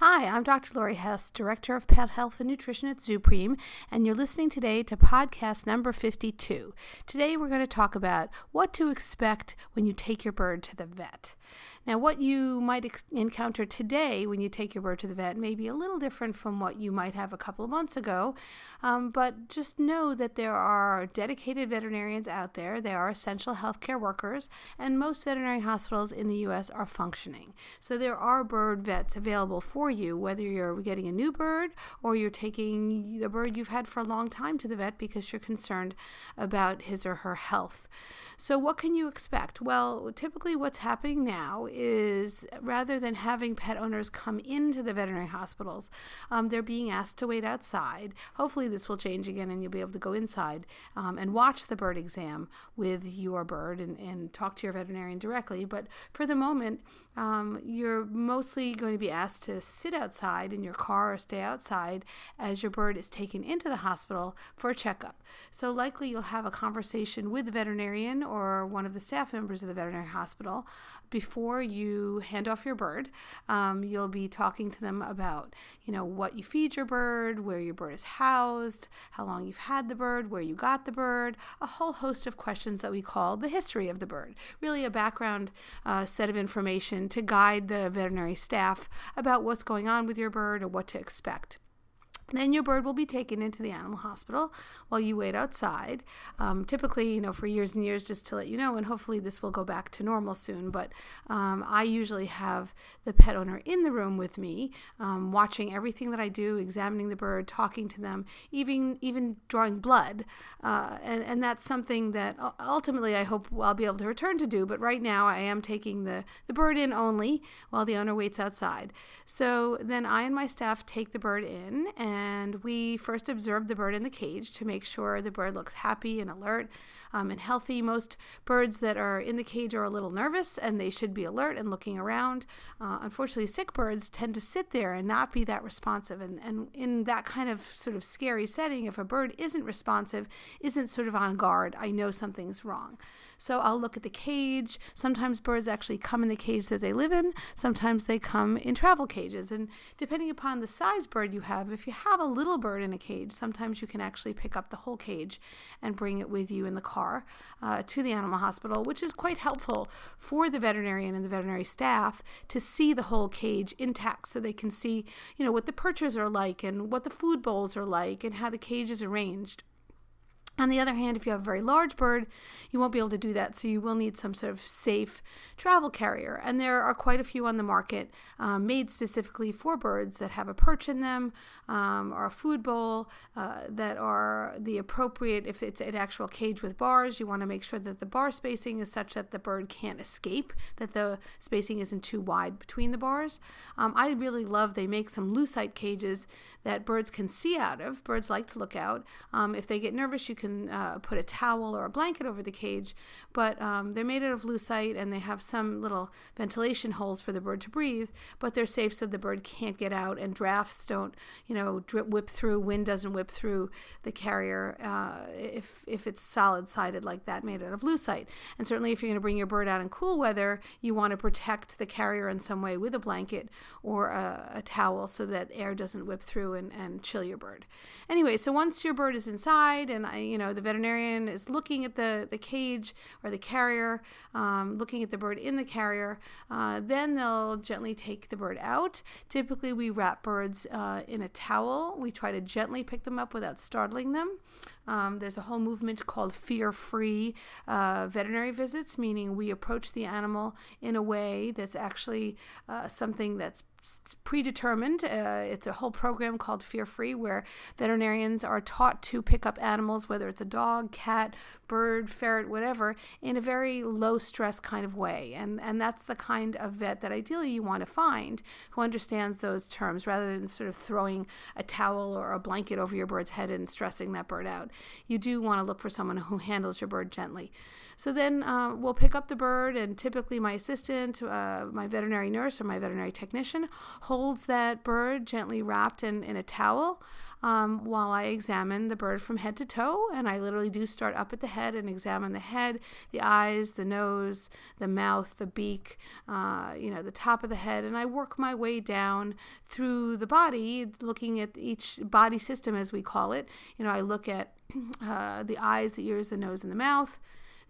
Hi, I'm Dr. Lori Hess, Director of Pet Health and Nutrition at ZuPreem, and you're listening today to podcast number 52. Today we're going to talk about what to expect when you take your bird to the vet. Now, what you might ex- encounter today when you take your bird to the vet may be a little different from what you might have a couple of months ago, um, but just know that there are dedicated veterinarians out there. They are essential healthcare workers, and most veterinary hospitals in the U.S. are functioning. So there are bird vets available for you, whether you're getting a new bird or you're taking the bird you've had for a long time to the vet because you're concerned about his or her health. So, what can you expect? Well, typically, what's happening now is rather than having pet owners come into the veterinary hospitals, um, they're being asked to wait outside. Hopefully, this will change again and you'll be able to go inside um, and watch the bird exam with your bird and, and talk to your veterinarian directly. But for the moment, um, you're mostly going to be asked to sit outside in your car or stay outside as your bird is taken into the hospital for a checkup. So, likely, you'll have a conversation with the veterinarian or one of the staff members of the veterinary hospital before you hand off your bird. Um, you'll be talking to them about, you know, what you feed your bird, where your bird is housed, how long you've had the bird, where you got the bird, a whole host of questions that we call the history of the bird. Really, a background uh, set of information to guide the veterinary staff about what's going on with your bird or what to expect. Then your bird will be taken into the animal hospital while you wait outside. Um, typically, you know, for years and years, just to let you know, and hopefully this will go back to normal soon. But um, I usually have the pet owner in the room with me, um, watching everything that I do, examining the bird, talking to them, even even drawing blood. Uh, and, and that's something that ultimately I hope I'll be able to return to do. But right now, I am taking the, the bird in only while the owner waits outside. So then I and my staff take the bird in and and we first observe the bird in the cage to make sure the bird looks happy and alert um, and healthy. Most birds that are in the cage are a little nervous and they should be alert and looking around. Uh, unfortunately, sick birds tend to sit there and not be that responsive. And, and in that kind of sort of scary setting, if a bird isn't responsive, isn't sort of on guard, I know something's wrong. So I'll look at the cage. Sometimes birds actually come in the cage that they live in, sometimes they come in travel cages. And depending upon the size bird you have, if you have a little bird in a cage, sometimes you can actually pick up the whole cage and bring it with you in the car uh, to the animal hospital, which is quite helpful for the veterinarian and the veterinary staff to see the whole cage intact so they can see, you know, what the perches are like and what the food bowls are like and how the cage is arranged. On the other hand, if you have a very large bird, you won't be able to do that. So you will need some sort of safe travel carrier. And there are quite a few on the market um, made specifically for birds that have a perch in them um, or a food bowl uh, that are the appropriate, if it's an actual cage with bars, you want to make sure that the bar spacing is such that the bird can't escape, that the spacing isn't too wide between the bars. Um, I really love they make some lucite cages that birds can see out of. Birds like to look out. Um, if they get nervous, you can can uh, put a towel or a blanket over the cage, but um, they're made out of lucite and they have some little ventilation holes for the bird to breathe, but they're safe so the bird can't get out and drafts don't, you know, drip whip through, wind doesn't whip through the carrier uh, if, if it's solid sided like that made out of lucite. And certainly if you're going to bring your bird out in cool weather, you want to protect the carrier in some way with a blanket or a, a towel so that air doesn't whip through and, and chill your bird. Anyway, so once your bird is inside and I, you you know, the veterinarian is looking at the, the cage or the carrier, um, looking at the bird in the carrier, uh, then they'll gently take the bird out. Typically, we wrap birds uh, in a towel. We try to gently pick them up without startling them. Um, there's a whole movement called fear free uh, veterinary visits, meaning we approach the animal in a way that's actually uh, something that's predetermined. Uh, it's a whole program called Fear Free where veterinarians are taught to pick up animals, whether it's a dog, cat, bird, ferret, whatever, in a very low stress kind of way. And, and that's the kind of vet that ideally you want to find who understands those terms rather than sort of throwing a towel or a blanket over your bird's head and stressing that bird out. You do want to look for someone who handles your bird gently. So then uh, we'll pick up the bird, and typically my assistant, uh, my veterinary nurse, or my veterinary technician holds that bird gently wrapped in, in a towel um, while I examine the bird from head to toe. And I literally do start up at the head and examine the head, the eyes, the nose, the mouth, the beak, uh, you know, the top of the head. And I work my way down through the body, looking at each body system, as we call it. You know, I look at uh, the eyes, the ears, the nose, and the mouth.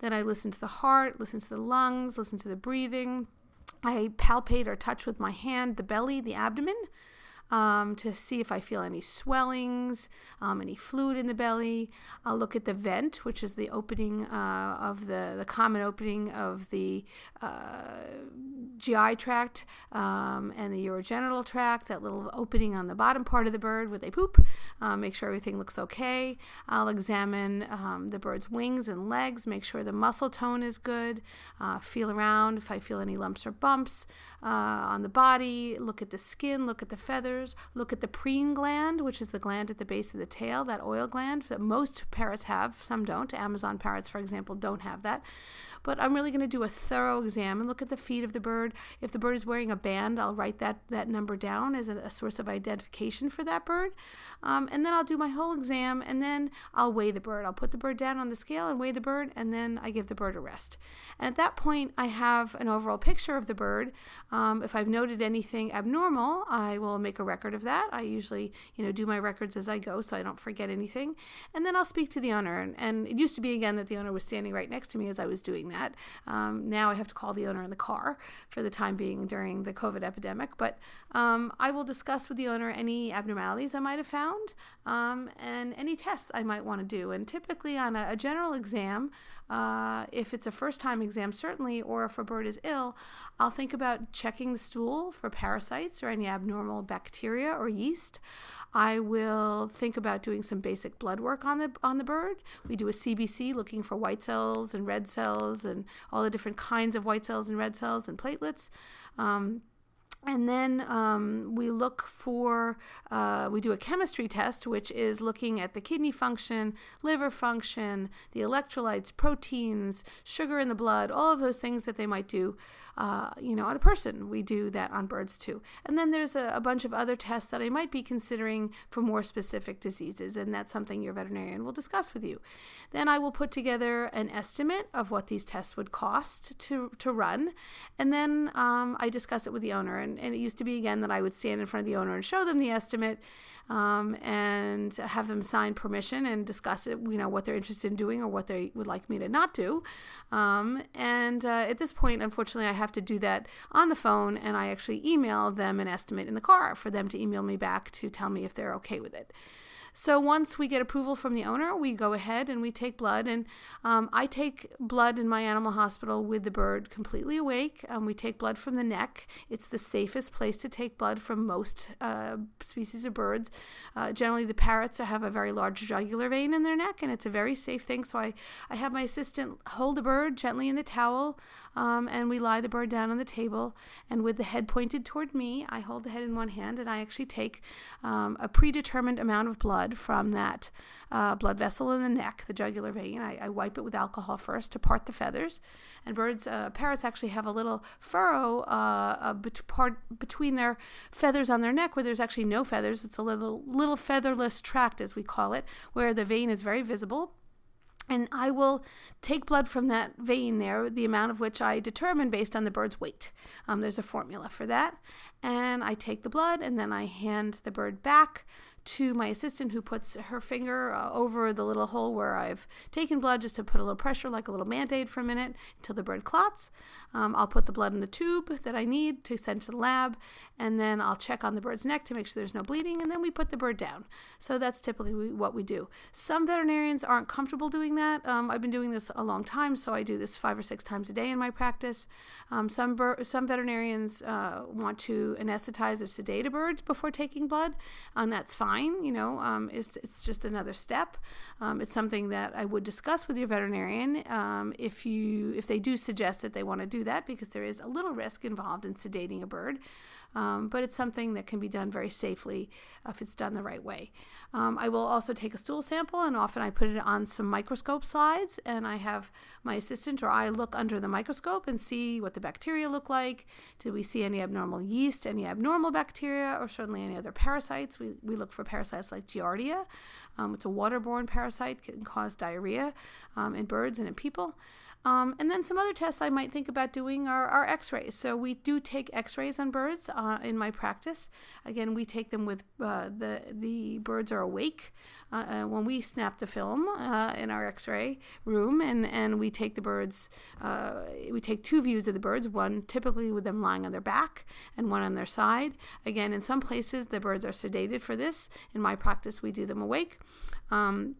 Then I listen to the heart, listen to the lungs, listen to the breathing. I palpate or touch with my hand the belly, the abdomen um, to see if I feel any swellings, um, any fluid in the belly. I'll look at the vent, which is the opening uh, of the, the common opening of the uh, GI tract um, and the urogenital tract, that little opening on the bottom part of the bird where they poop. Uh, make sure everything looks okay. I'll examine um, the bird's wings and legs, make sure the muscle tone is good. Uh, feel around if I feel any lumps or bumps uh, on the body. Look at the skin, look at the look at the preen gland, which is the gland at the base of the tail, that oil gland that most parrots have, some don't. Amazon parrots, for example, don't have that. But I'm really going to do a thorough exam and look at the feet of the bird. If the bird is wearing a band, I'll write that, that number down as a, a source of identification for that bird. Um, and then I'll do my whole exam and then I'll weigh the bird. I'll put the bird down on the scale and weigh the bird, and then I give the bird a rest. And at that point, I have an overall picture of the bird. Um, if I've noted anything abnormal, I will make a record of that. I usually, you know, do my records as I go so I don't forget anything. And then I'll speak to the owner. And, and it used to be again that the owner was standing right next to me as I was doing that. Um, now I have to call the owner in the car for the time being during the COVID epidemic. But um, I will discuss with the owner any abnormalities I might have found um, and any tests I might want to do. And typically on a, a general exam, uh, if it's a first time exam, certainly, or if a bird is ill, I'll think about checking the stool for parasites or any abnormal bacteria or yeast. I will think about doing some basic blood work on the on the bird. We do a CBC looking for white cells and red cells and all the different kinds of white cells and red cells and platelets. Um, and then um, we look for, uh, we do a chemistry test, which is looking at the kidney function, liver function, the electrolytes, proteins, sugar in the blood, all of those things that they might do, uh, you know, on a person. We do that on birds too. And then there's a, a, bunch of other tests that I might be considering for more specific diseases, and that's something your veterinarian will discuss with you. Then I will put together an estimate of what these tests would cost to, to run, and then um, I discuss it with the owner and, and it used to be again that I would stand in front of the owner and show them the estimate um, and have them sign permission and discuss it, you know, what they're interested in doing or what they would like me to not do. Um, and uh, at this point, unfortunately, I have to do that on the phone and I actually email them an estimate in the car for them to email me back to tell me if they're okay with it. So once we get approval from the owner, we go ahead and we take blood. And um, I take blood in my animal hospital with the bird completely awake. Um, we take blood from the neck. It's the safest place to take blood from most uh, species of birds. Uh, generally, the parrots have a very large jugular vein in their neck, and it's a very safe thing. So I, I have my assistant hold the bird gently in the towel, um, and we lie the bird down on the table. And with the head pointed toward me, I hold the head in one hand, and I actually take um, a predetermined amount of blood from that uh, blood vessel in the neck, the jugular vein. I, I, wipe it with alcohol first to part the feathers. And birds, uh, parrots actually have a little furrow uh, bet- part between their feathers on their neck where there's actually no feathers. It's a little little featherless tract, as we call it, where the vein is very visible and I will take blood from that vein there, the amount of which I determine based on the bird's weight. Um, there's a formula for that. And I take the blood and then I hand the bird back to my assistant who puts her finger uh, over the little hole where I've taken blood just to put a little pressure, like a little band for a minute until the bird clots. Um, I'll put the blood in the tube that I need to send to the lab, and then I'll check on the bird's neck to make sure there's no bleeding, and then we put the bird down. So that's typically what we do. Some veterinarians aren't comfortable doing that. Um, I've been doing this a long time, so I do this five or six times a day in my practice. Um, some bir- some veterinarians uh, want to anesthetize or sedate a bird before taking blood, and that's fine. You know, um, it's it's just another step. Um, it's something that I would discuss with your veterinarian um, if you if they do suggest that they want to do that because there is a little risk involved in sedating a bird. Um, but it's something that can be done very safely if it's done the right way. Um, I will also take a stool sample, and often I put it on some microscope slides, and I have my assistant or I look under the microscope and see what the bacteria look like. Did we see any abnormal yeast, any abnormal bacteria, or certainly any other parasites? We, we look for parasites like Giardia. Um, it's a waterborne parasite, can cause diarrhea um, in birds and in people. Um, and then some other tests I might think about doing are, are x rays. So we do take x rays on birds uh, in my practice. Again, we take them with uh, the, the birds are awake uh, uh when we snap the film uh, in our x ray room, and, and we take the birds, uh, we take two views of the birds, one typically with them lying on their back and one on their side. Again, in some places, the birds are sedated for this. In my practice, we do them awake. Um,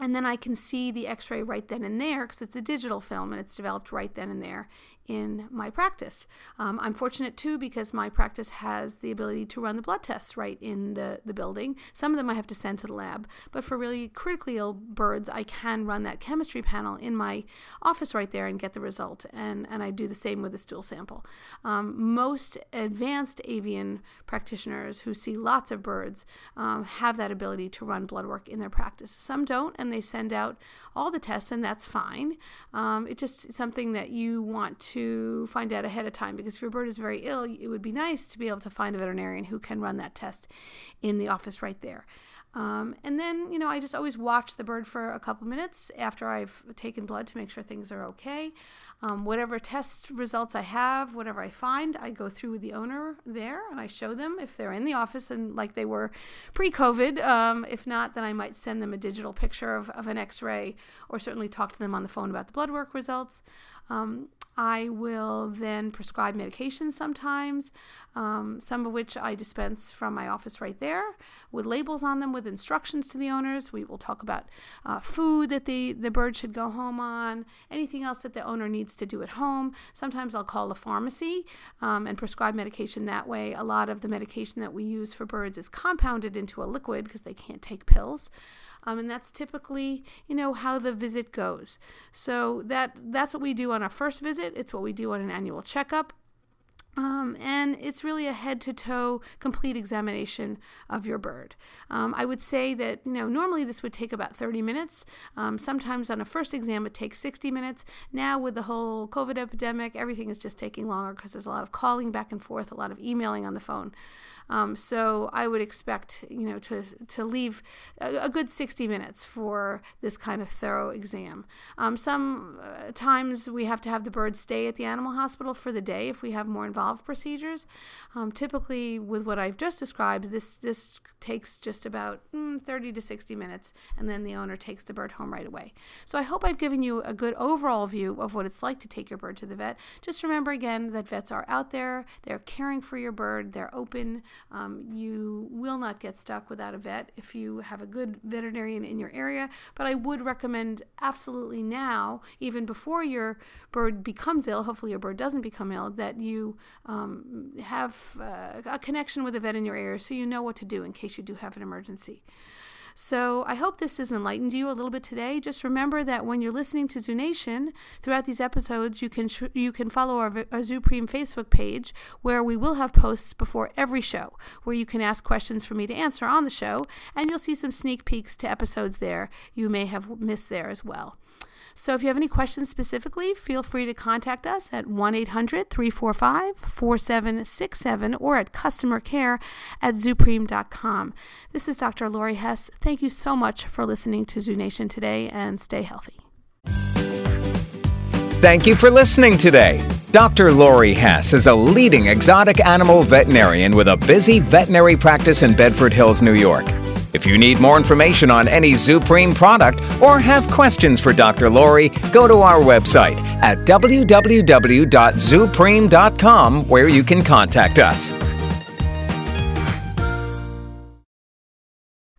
and then I can see the x ray right then and there because it's a digital film and it's developed right then and there in my practice. Um, I'm fortunate too because my practice has the ability to run the blood tests right in the, the building. Some of them I have to send to the lab, but for really critically ill birds, I can run that chemistry panel in my office right there and get the result. And, and I do the same with a stool sample. Um, most advanced avian practitioners who see lots of birds um, have that ability to run blood work in their practice. Some don't, and they send out all the tests, and that's fine. Um, it's just something that you want to find out ahead of time because if your bird is very ill, it would be nice to be able to find a veterinarian who can run that test in the office right there. Um, and then, you know, I just always watch the bird for a couple minutes after I've taken blood to make sure things are okay. Um, whatever test results I have, whatever I find, I go through with the owner there and I show them if they're in the office and like they were pre COVID. Um, if not, then I might send them a digital picture of, of an x ray or certainly talk to them on the phone about the blood work results. Um, I will then prescribe medications sometimes, um, some of which I dispense from my office right there with labels on them with instructions to the owners. We will talk about uh, food that the, the bird should go home on, anything else that the owner needs to do at home. Sometimes I'll call a pharmacy um, and prescribe medication that way. A lot of the medication that we use for birds is compounded into a liquid because they can't take pills. Um, and that's typically, you know, how the visit goes. So that that's what we do on our first visit. It's what we do on an annual checkup. Um, and it's really a head to toe complete examination of your bird. Um, I would say that, you know, normally this would take about 30 minutes. Um, sometimes on a first exam, it takes 60 minutes. Now, with the whole COVID epidemic, everything is just taking longer because there's a lot of calling back and forth, a lot of emailing on the phone. Um, so I would expect, you know, to, to leave a, a, good 60 minutes for this kind of thorough exam. Um, some uh, we have to have the bird stay at the animal hospital for the day if we have more involved procedures. Um, typically, with what I've just described, this, this takes just about mm, 30 to 60 minutes, and then the owner takes the bird home right away. So I hope I've given you a good overall view of what it's like to take your bird to the vet. Just remember again that vets are out there, they're caring for your bird, they're open. Um, you will not get stuck without a vet if you have a good veterinarian in your area. But I would recommend absolutely now, even before your bird becomes ill, hopefully your bird doesn't become ill, that you um, have uh, a connection with a vet in your area so you know what to do in case you do have an emergency. So I hope this has enlightened you a little bit today. Just remember that when you're listening to ZooNation throughout these episodes, you can sh- you can follow our, our ZuPreem Facebook page where we will have posts before every show where you can ask questions for me to answer on the show, and you'll see some sneak peeks to episodes there you may have missed there as well. So if you have any questions specifically, feel free to contact us at 1 800 345 4767 or at customer care at zupreem.com. This is Dr. Lori Hess. Thank you so much for listening to Zoo Nation today and stay healthy. Thank you for listening today. Dr. Lori Hess is a leading exotic animal veterinarian with a busy veterinary practice in Bedford Hills, New York. If you need more information on any ZuPreem product or have questions for Dr. Lori, go to our website at www.zupreem.com where you can contact us.